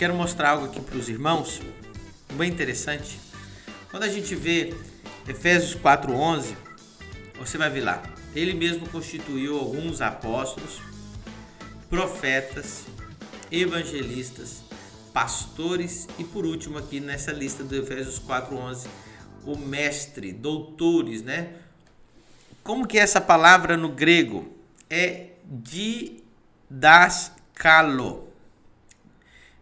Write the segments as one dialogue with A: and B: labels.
A: quero mostrar algo aqui para os irmãos, bem interessante. Quando a gente vê Efésios 4:11, você vai ver lá. Ele mesmo constituiu alguns apóstolos, profetas, evangelistas, pastores e por último aqui nessa lista do Efésios 4:11, o mestre, doutores, né? Como que é essa palavra no grego? É didaskalo.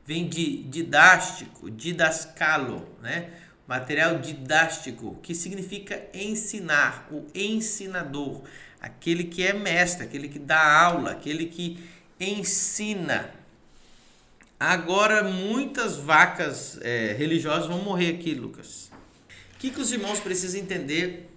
A: Vem de didástico, didascalo, né? Material didástico, que significa ensinar, o ensinador, aquele que é mestre, aquele que dá aula, aquele que ensina. Agora muitas vacas é, religiosas vão morrer aqui, Lucas. O que, que os irmãos precisam entender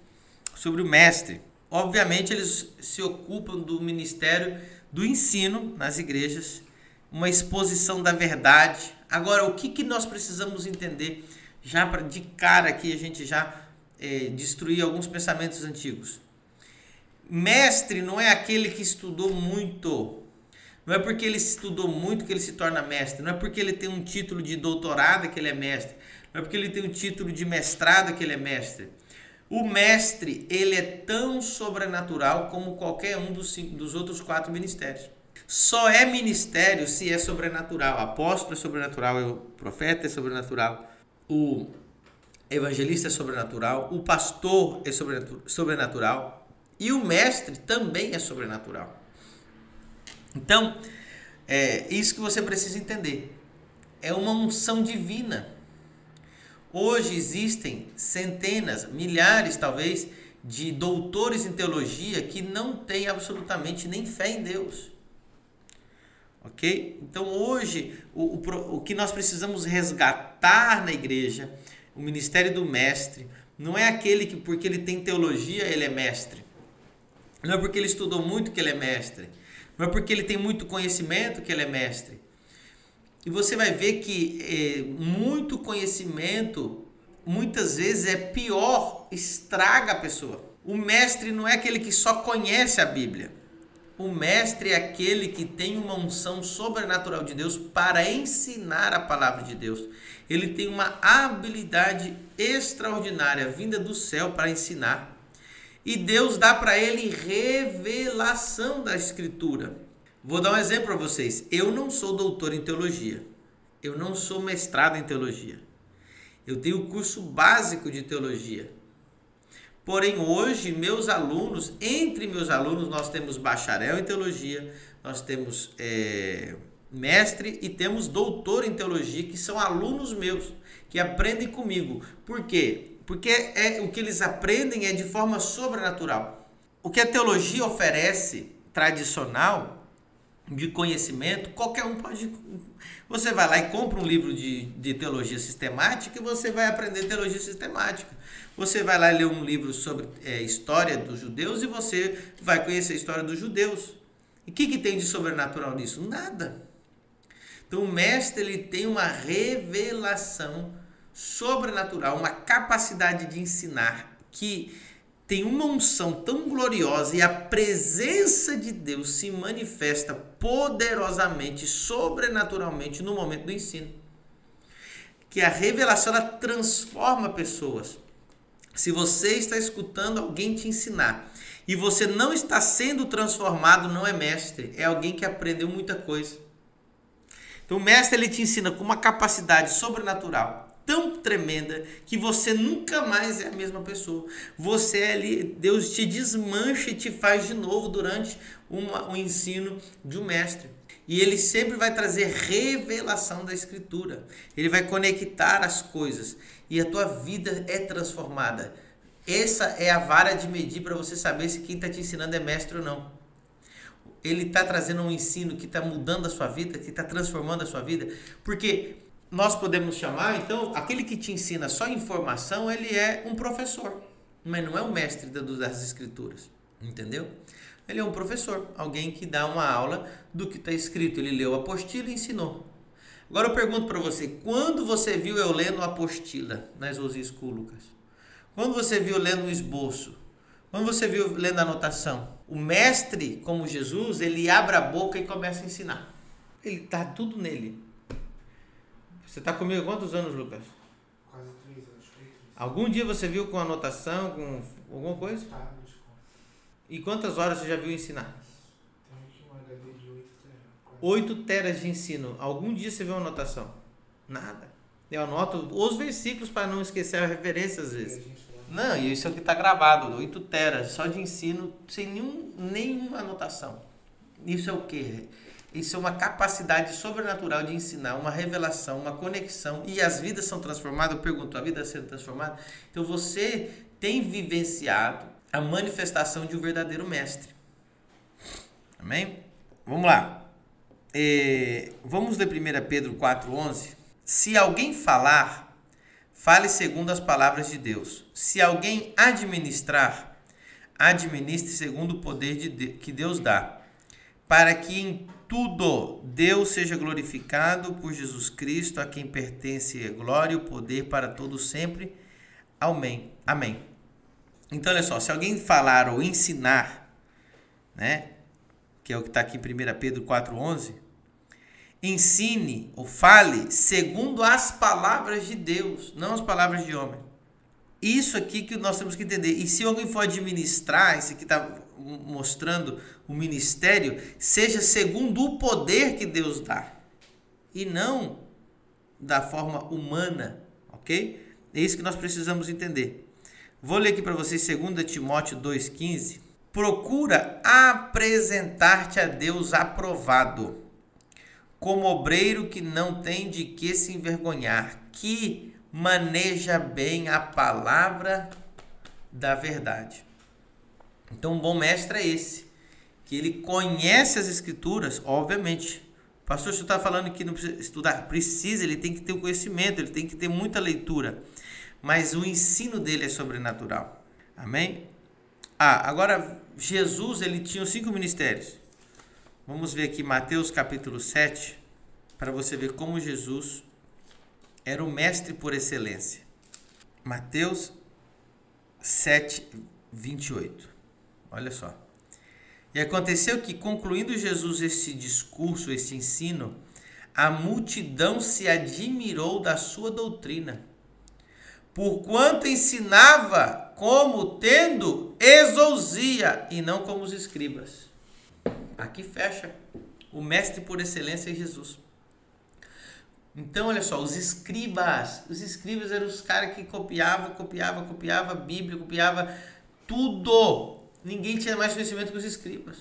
A: sobre o mestre? Obviamente eles se ocupam do ministério do ensino nas igrejas, uma exposição da verdade. Agora, o que, que nós precisamos entender? Já para de cara aqui a gente já é, destruir alguns pensamentos antigos. Mestre não é aquele que estudou muito. Não é porque ele estudou muito que ele se torna mestre. Não é porque ele tem um título de doutorado que ele é mestre. Não é porque ele tem um título de mestrado que ele é mestre. O mestre, ele é tão sobrenatural como qualquer um dos, cinco, dos outros quatro ministérios. Só é ministério se é sobrenatural. Apóstolo é sobrenatural, o profeta é sobrenatural, o evangelista é sobrenatural, o pastor é sobrenatural e o mestre também é sobrenatural. Então, é isso que você precisa entender. É uma unção divina. Hoje existem centenas, milhares talvez, de doutores em teologia que não têm absolutamente nem fé em Deus. Ok? Então hoje o, o, o que nós precisamos resgatar na igreja, o ministério do mestre, não é aquele que porque ele tem teologia ele é mestre. Não é porque ele estudou muito que ele é mestre. Não é porque ele tem muito conhecimento que ele é mestre. E você vai ver que é, muito conhecimento muitas vezes é pior, estraga a pessoa. O mestre não é aquele que só conhece a Bíblia. O mestre é aquele que tem uma unção sobrenatural de Deus para ensinar a palavra de Deus. Ele tem uma habilidade extraordinária vinda do céu para ensinar. E Deus dá para ele revelação da Escritura. Vou dar um exemplo para vocês. Eu não sou doutor em teologia. Eu não sou mestrado em teologia. Eu tenho curso básico de teologia. Porém, hoje, meus alunos, entre meus alunos, nós temos bacharel em teologia, nós temos é, mestre e temos doutor em teologia, que são alunos meus, que aprendem comigo. Por quê? Porque é, o que eles aprendem é de forma sobrenatural. O que a teologia oferece, tradicional, de conhecimento, qualquer um pode. Você vai lá e compra um livro de, de teologia sistemática e você vai aprender teologia sistemática. Você vai lá ler um livro sobre é, história dos judeus e você vai conhecer a história dos judeus. E o que, que tem de sobrenatural nisso? Nada. Então o mestre ele tem uma revelação sobrenatural, uma capacidade de ensinar que tem uma unção tão gloriosa e a presença de Deus se manifesta poderosamente, sobrenaturalmente no momento do ensino. Que a revelação ela transforma pessoas. Se você está escutando alguém te ensinar e você não está sendo transformado, não é mestre, é alguém que aprendeu muita coisa. Então o mestre ele te ensina com uma capacidade sobrenatural tão tremenda que você nunca mais é a mesma pessoa. Você é ali, Deus te desmancha e te faz de novo durante uma, um ensino de um mestre. E ele sempre vai trazer revelação da Escritura. Ele vai conectar as coisas e a tua vida é transformada. Essa é a vara de medir para você saber se quem está te ensinando é mestre ou não. Ele está trazendo um ensino que está mudando a sua vida, que está transformando a sua vida. Porque nós podemos chamar, então, aquele que te ensina só informação, ele é um professor, mas não é um mestre das escrituras. Entendeu? Ele é um professor, alguém que dá uma aula do que está escrito. Ele leu a apostila e ensinou. Agora eu pergunto para você, quando você viu eu lendo a apostila nas School, Lucas? Quando você viu lendo o esboço? Quando você viu lendo a anotação? O mestre, como Jesus, ele abre a boca e começa a ensinar. Ele tá tudo nele. Você está comigo há quantos anos, Lucas?
B: Quase três anos.
A: Algum dia você viu com anotação, com alguma coisa?
B: Tá,
A: E quantas horas você já viu ensinar?
B: Tem aqui HD de 8 tera.
A: 8 teras de ensino. Algum dia você viu uma anotação? Nada. Eu anoto os versículos para não esquecer a referência às vezes. Não, e isso é o que está gravado, 8 teras, só de ensino, sem nenhum, nenhuma anotação. Isso é o quê? Isso é uma capacidade sobrenatural de ensinar, uma revelação, uma conexão. E as vidas são transformadas. Eu pergunto, a vida sendo transformada? Então você tem vivenciado a manifestação de um verdadeiro mestre. Amém? Vamos lá. É, vamos ler 1 Pedro 4,11. Se alguém falar, fale segundo as palavras de Deus. Se alguém administrar, administre segundo o poder de que Deus dá, para que em tudo Deus seja glorificado por Jesus Cristo, a quem pertence a glória e o poder para todos sempre. Amém. Amém. Então, olha só, se alguém falar ou ensinar, né, que é o que está aqui em 1 Pedro 4,11, ensine ou fale segundo as palavras de Deus, não as palavras de homem. Isso aqui que nós temos que entender. E se alguém for administrar, isso aqui está mostrando o ministério, seja segundo o poder que Deus dá e não da forma humana, ok? É isso que nós precisamos entender. Vou ler aqui para vocês 2 Timóteo 2,15. Procura apresentar-te a Deus aprovado como obreiro que não tem de que se envergonhar, que maneja bem a palavra da verdade. Então, um bom mestre é esse, que ele conhece as escrituras, obviamente. O pastor, você está falando que não precisa estudar? Precisa, ele tem que ter o conhecimento, ele tem que ter muita leitura. Mas o ensino dele é sobrenatural. Amém? Ah, agora, Jesus, ele tinha cinco ministérios. Vamos ver aqui Mateus capítulo 7, para você ver como Jesus era o mestre por excelência. Mateus 7, 28. Olha só. E aconteceu que, concluindo Jesus esse discurso, esse ensino, a multidão se admirou da sua doutrina, porquanto ensinava como tendo exousia e não como os escribas. Aqui fecha. O mestre por excelência é Jesus. Então, olha só, os escribas. Os escribas eram os caras que copiavam, copiavam, copiavam a Bíblia, copiava tudo. Ninguém tinha mais conhecimento que os escribas.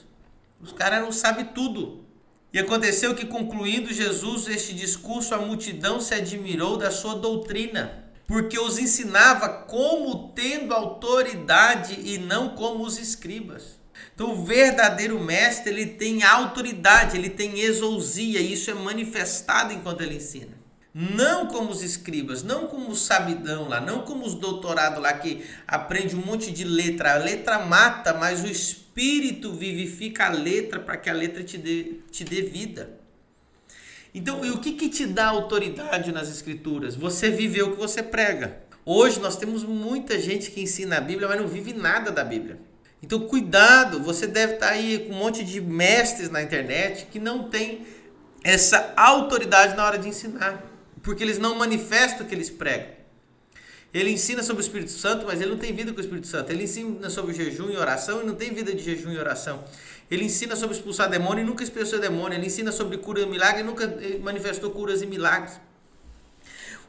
A: Os caras não sabem tudo. E aconteceu que, concluindo Jesus este discurso, a multidão se admirou da sua doutrina, porque os ensinava como tendo autoridade e não como os escribas. Então, o verdadeiro mestre, ele tem autoridade, ele tem exousia, e isso é manifestado enquanto ele ensina. Não como os escribas, não como o sabidão lá, não como os doutorados lá que aprende um monte de letra. A letra mata, mas o espírito vivifica a letra para que a letra te dê, te dê vida. Então, e o que, que te dá autoridade nas escrituras? Você viveu o que você prega. Hoje nós temos muita gente que ensina a Bíblia, mas não vive nada da Bíblia. Então, cuidado, você deve estar aí com um monte de mestres na internet que não tem essa autoridade na hora de ensinar, porque eles não manifestam o que eles pregam. Ele ensina sobre o Espírito Santo, mas ele não tem vida com o Espírito Santo. Ele ensina sobre jejum e oração e não tem vida de jejum e oração. Ele ensina sobre expulsar demônio e nunca expulsou demônio. Ele ensina sobre cura e milagre e nunca eh, manifestou curas e milagres.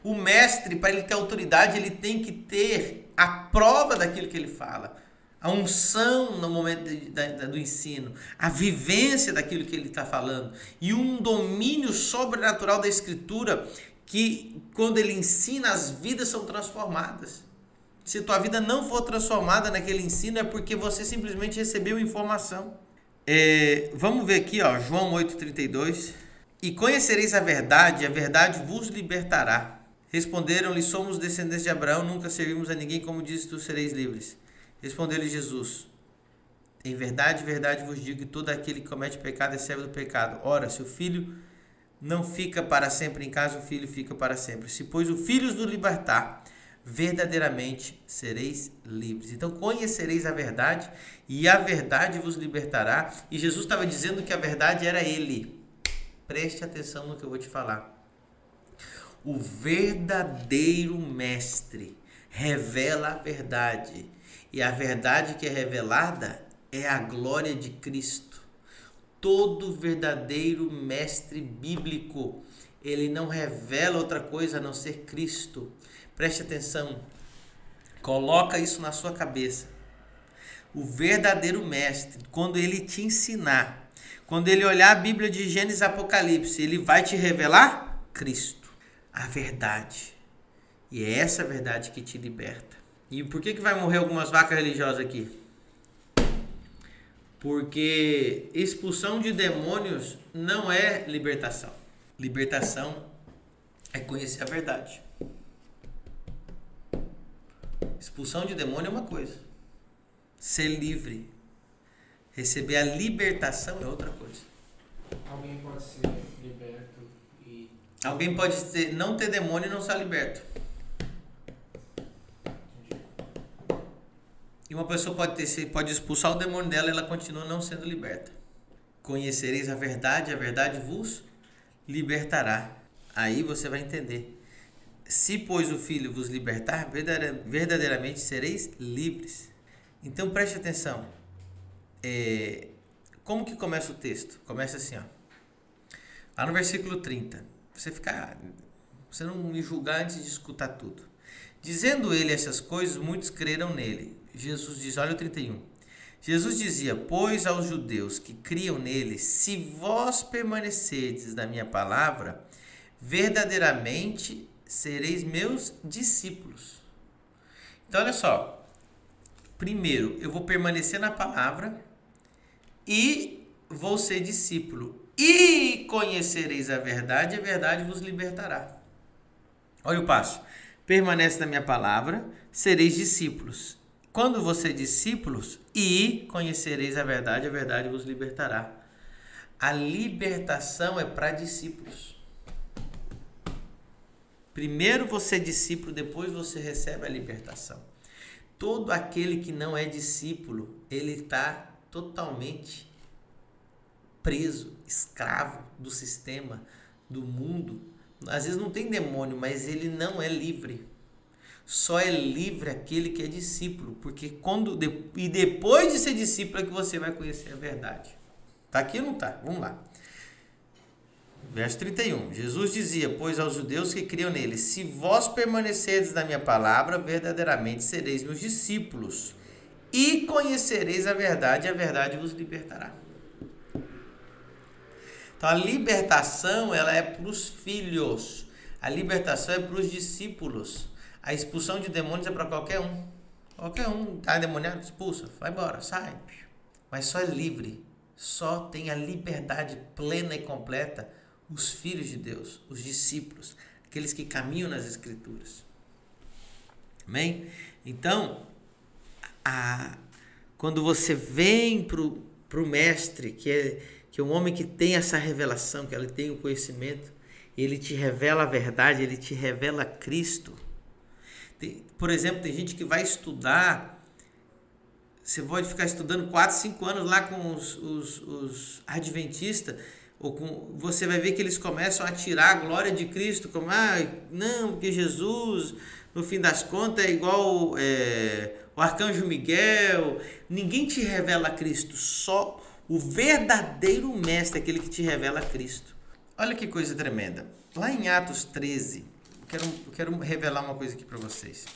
A: O mestre, para ele ter autoridade, ele tem que ter a prova daquilo que ele fala a unção no momento de, de, do ensino, a vivência daquilo que ele está falando e um domínio sobrenatural da Escritura que, quando ele ensina, as vidas são transformadas. Se tua vida não for transformada naquele ensino, é porque você simplesmente recebeu informação. É, vamos ver aqui, ó, João 8,32. E conhecereis a verdade, a verdade vos libertará. Responderam-lhe: Somos descendentes de Abraão, nunca servimos a ninguém, como disse, tu sereis livres. Respondeu-lhe Jesus: Em verdade, verdade vos digo que todo aquele que comete pecado é servo do pecado. Ora, se o filho não fica para sempre em casa, o filho fica para sempre. Se, pois, o filho os libertar, verdadeiramente sereis livres. Então, conhecereis a verdade e a verdade vos libertará. E Jesus estava dizendo que a verdade era Ele. Preste atenção no que eu vou te falar. O verdadeiro mestre revela a verdade. E a verdade que é revelada é a glória de Cristo. Todo verdadeiro mestre bíblico, ele não revela outra coisa a não ser Cristo. Preste atenção. Coloca isso na sua cabeça. O verdadeiro mestre, quando ele te ensinar, quando ele olhar a Bíblia de Gênesis Apocalipse, ele vai te revelar Cristo, a verdade. E é essa verdade que te liberta. E por que, que vai morrer algumas vacas religiosas aqui? Porque expulsão de demônios não é libertação. Libertação é conhecer a verdade. Expulsão de demônio é uma coisa. Ser livre, receber a libertação é outra coisa.
B: Alguém pode ser liberto e.
A: Alguém pode ter, não ter demônio e não ser liberto. E uma pessoa pode ter, pode expulsar o demônio dela e ela continua não sendo liberta. Conhecereis a verdade, a verdade vos libertará. Aí você vai entender. Se, pois, o Filho vos libertar, verdadeiramente sereis livres. Então preste atenção. É, como que começa o texto? Começa assim, ó. Lá no versículo 30. Você ficar. Você não me julgar antes de escutar tudo. Dizendo ele essas coisas, muitos creram nele. Jesus diz, olha o 31. Jesus dizia: Pois aos judeus que criam nele, se vós permanecerdes na minha palavra, verdadeiramente sereis meus discípulos. Então, olha só. Primeiro, eu vou permanecer na palavra e vou ser discípulo. E conhecereis a verdade, e a verdade vos libertará. Olha o passo. Permanece na minha palavra, sereis discípulos. Quando você é discípulos, e conhecereis a verdade, a verdade vos libertará. A libertação é para discípulos. Primeiro você é discípulo, depois você recebe a libertação. Todo aquele que não é discípulo, ele está totalmente preso, escravo do sistema, do mundo. Às vezes não tem demônio, mas ele não é livre. Só é livre aquele que é discípulo, porque quando e depois de ser discípulo é que você vai conhecer a verdade. Tá aqui ou não tá? Vamos lá. Verso 31. Jesus dizia: Pois aos judeus que criam nele: Se vós permanecerdes na minha palavra, verdadeiramente sereis meus discípulos, e conhecereis a verdade, e a verdade vos libertará. Então a libertação ela é para os filhos, a libertação é para os discípulos. A expulsão de demônios é para qualquer um. Qualquer um está endemoniado, expulsa, vai embora, sai. Mas só é livre, só tem a liberdade plena e completa os filhos de Deus, os discípulos, aqueles que caminham nas Escrituras. Amém? Então, a, quando você vem para o Mestre, que é, que é um homem que tem essa revelação, que ele tem o conhecimento, ele te revela a verdade, ele te revela Cristo. Tem, por exemplo, tem gente que vai estudar, você pode ficar estudando 4, 5 anos lá com os, os, os adventistas, ou com, você vai ver que eles começam a tirar a glória de Cristo, como, ah, não, porque Jesus, no fim das contas, é igual é, o arcanjo Miguel. Ninguém te revela Cristo, só o verdadeiro mestre, aquele que te revela Cristo. Olha que coisa tremenda. Lá em Atos 13, quero, quero revelar uma coisa aqui para vocês.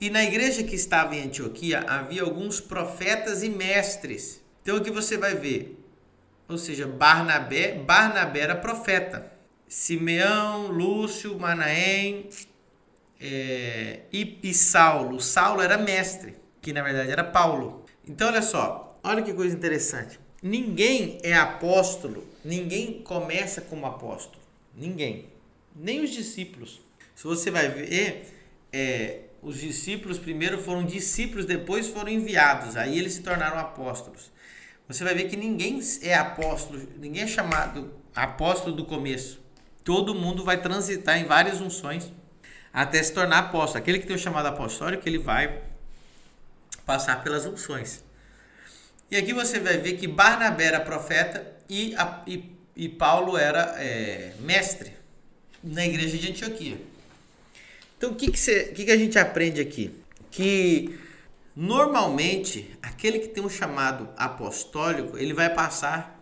A: E na igreja que estava em Antioquia havia alguns profetas e mestres. Então aqui você vai ver ou seja, Barnabé, Barnabé era profeta. Simeão, Lúcio, Manaém é, e, e Saulo. Saulo era mestre, que na verdade era Paulo. Então olha só, olha que coisa interessante. Ninguém é apóstolo, ninguém começa como apóstolo. Ninguém. Nem os discípulos. Se você vai ver, é, os discípulos primeiro foram discípulos, depois foram enviados. Aí eles se tornaram apóstolos você vai ver que ninguém é apóstolo, ninguém é chamado apóstolo do começo. Todo mundo vai transitar em várias unções até se tornar apóstolo. Aquele que tem o chamado apostólico, ele vai passar pelas unções. E aqui você vai ver que Barnabé era profeta e, e, e Paulo era é, mestre. na igreja de Antioquia. Então, o que, que, o que, que a gente aprende aqui? Que normalmente aquele que tem um chamado apostólico, ele vai passar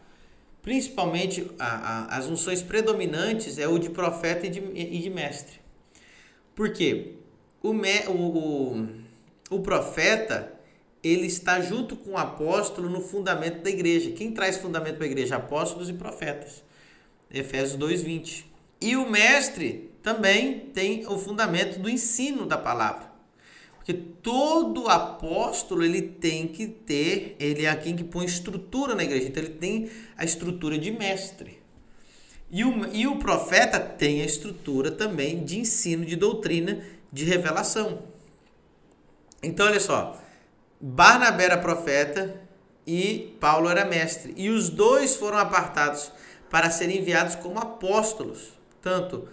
A: principalmente a, a, as unções predominantes é o de profeta e de, e de mestre. Por quê? O, me, o, o, o profeta ele está junto com o apóstolo no fundamento da igreja. Quem traz fundamento para a igreja? Apóstolos e profetas. Efésios 2:20. E o mestre também tem o fundamento do ensino da palavra. Porque todo apóstolo ele tem que ter, ele é quem que põe estrutura na igreja. Então ele tem a estrutura de mestre. E o, e o profeta tem a estrutura também de ensino, de doutrina, de revelação. Então olha só, Barnabé era profeta e Paulo era mestre. E os dois foram apartados para serem enviados como apóstolos, tanto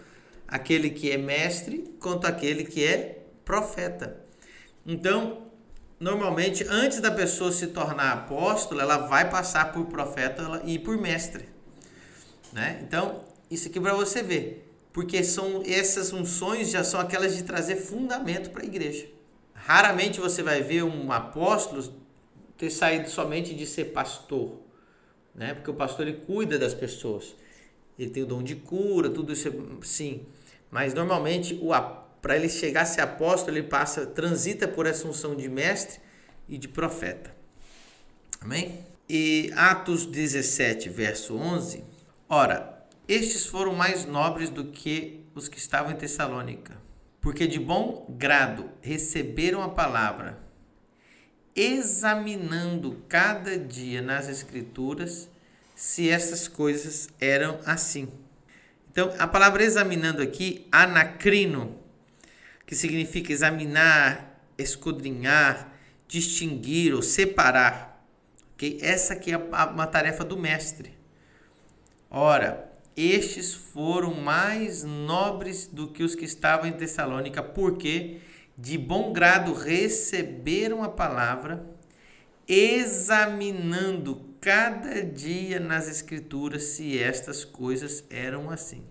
A: aquele que é mestre quanto aquele que é profeta. Então, normalmente, antes da pessoa se tornar apóstolo, ela vai passar por profeta e por mestre. Né? Então, isso aqui para você ver. Porque são essas funções já são aquelas de trazer fundamento para a igreja. Raramente você vai ver um apóstolo ter saído somente de ser pastor, né? Porque o pastor ele cuida das pessoas. Ele tem o dom de cura, tudo isso, sim. Mas normalmente para ele chegar a ser apóstolo, ele passa, transita por essa unção de mestre e de profeta. Amém? E Atos 17, verso 11. Ora, estes foram mais nobres do que os que estavam em Tessalônica porque de bom grado receberam a palavra, examinando cada dia nas Escrituras se essas coisas eram assim. Então, a palavra examinando aqui, anacrino, que significa examinar, escudrinhar, distinguir ou separar. Okay? Essa aqui é uma tarefa do mestre. Ora, estes foram mais nobres do que os que estavam em Tessalônica, porque de bom grado receberam a palavra, examinando cada dia nas Escrituras se estas coisas eram assim.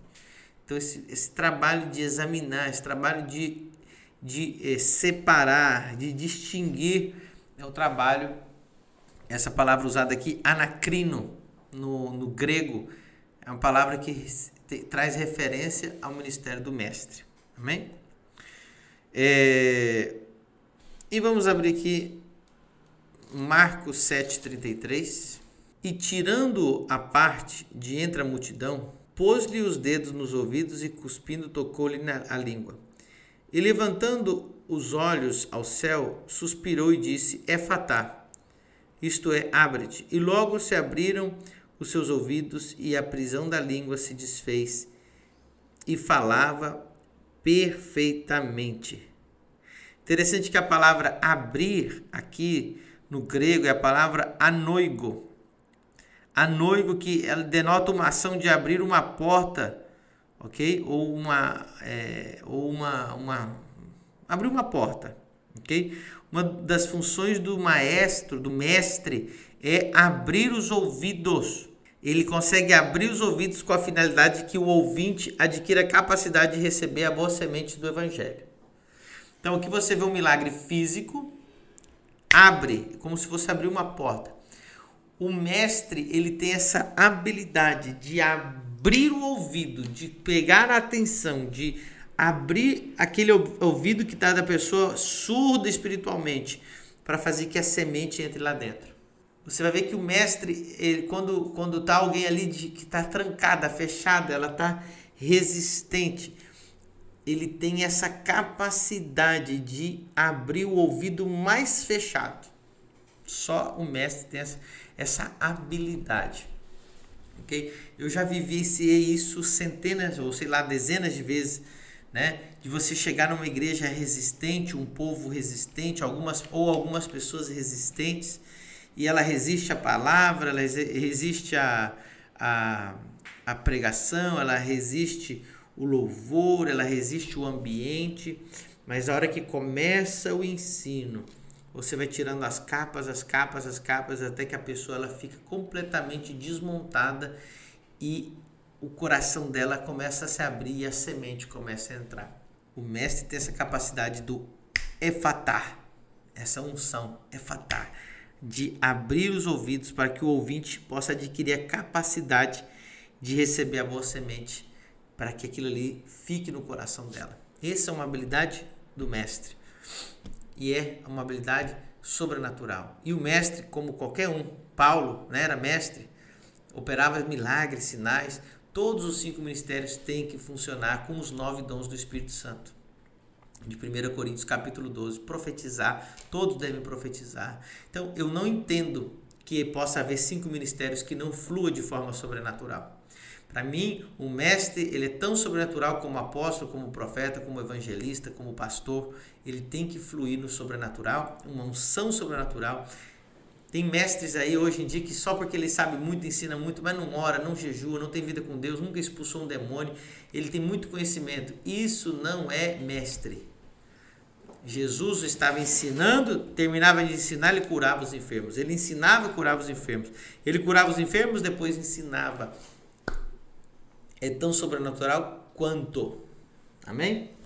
A: Então, esse, esse trabalho de examinar, esse trabalho de, de eh, separar, de distinguir, é o trabalho, essa palavra usada aqui, anacrino, no, no grego é uma palavra que te, traz referência ao ministério do Mestre. Amém? É, e vamos abrir aqui Marcos 7,33. E tirando a parte de entre a multidão, pôs-lhe os dedos nos ouvidos e cuspindo tocou-lhe a língua. E levantando os olhos ao céu, suspirou e disse: É fatá, isto é, abre-te. E logo se abriram os seus ouvidos e a prisão da língua se desfez e falava perfeitamente. Interessante que a palavra abrir aqui no grego é a palavra anoigo. Anoigo que ela denota uma ação de abrir uma porta, ok? Ou uma, é, ou uma, uma abrir uma porta, ok? Uma das funções do maestro, do mestre, é abrir os ouvidos. Ele consegue abrir os ouvidos com a finalidade de que o ouvinte adquira a capacidade de receber a boa semente do evangelho. Então, aqui você vê um milagre físico, abre, como se fosse abrir uma porta. O mestre, ele tem essa habilidade de abrir o ouvido, de pegar a atenção, de abrir aquele ouvido que está da pessoa surda espiritualmente, para fazer que a semente entre lá dentro. Você vai ver que o mestre, ele, quando, quando tá alguém ali de, que está trancada, fechada, ela está resistente, ele tem essa capacidade de abrir o ouvido mais fechado. Só o mestre tem essa, essa habilidade. ok? Eu já vivenciei isso centenas ou sei lá dezenas de vezes, né? De você chegar numa igreja resistente, um povo resistente, algumas ou algumas pessoas resistentes e ela resiste à palavra, ela resiste à, à, à pregação, ela resiste o louvor, ela resiste o ambiente, mas a hora que começa o ensino, você vai tirando as capas, as capas, as capas, até que a pessoa ela fica completamente desmontada e o coração dela começa a se abrir e a semente começa a entrar. O mestre tem essa capacidade do efatar, essa unção, efatar, de abrir os ouvidos para que o ouvinte possa adquirir a capacidade de receber a boa semente, para que aquilo ali fique no coração dela. Essa é uma habilidade do mestre e é uma habilidade sobrenatural. E o mestre, como qualquer um, Paulo né, era mestre, operava milagres, sinais. Todos os cinco ministérios têm que funcionar com os nove dons do Espírito Santo. De 1 Coríntios capítulo 12, profetizar, todos devem profetizar. Então, eu não entendo que possa haver cinco ministérios que não flua de forma sobrenatural. Para mim, o mestre, ele é tão sobrenatural como apóstolo, como profeta, como evangelista, como pastor. Ele tem que fluir no sobrenatural, uma unção sobrenatural. Tem mestres aí hoje em dia que só porque ele sabe muito, ensina muito, mas não ora, não jejua, não tem vida com Deus, nunca expulsou um demônio, ele tem muito conhecimento. Isso não é mestre. Jesus estava ensinando, terminava de ensinar, ele curava os enfermos. Ele ensinava, curava os enfermos. Ele curava os enfermos, depois ensinava é tão sobrenatural quanto. Amém?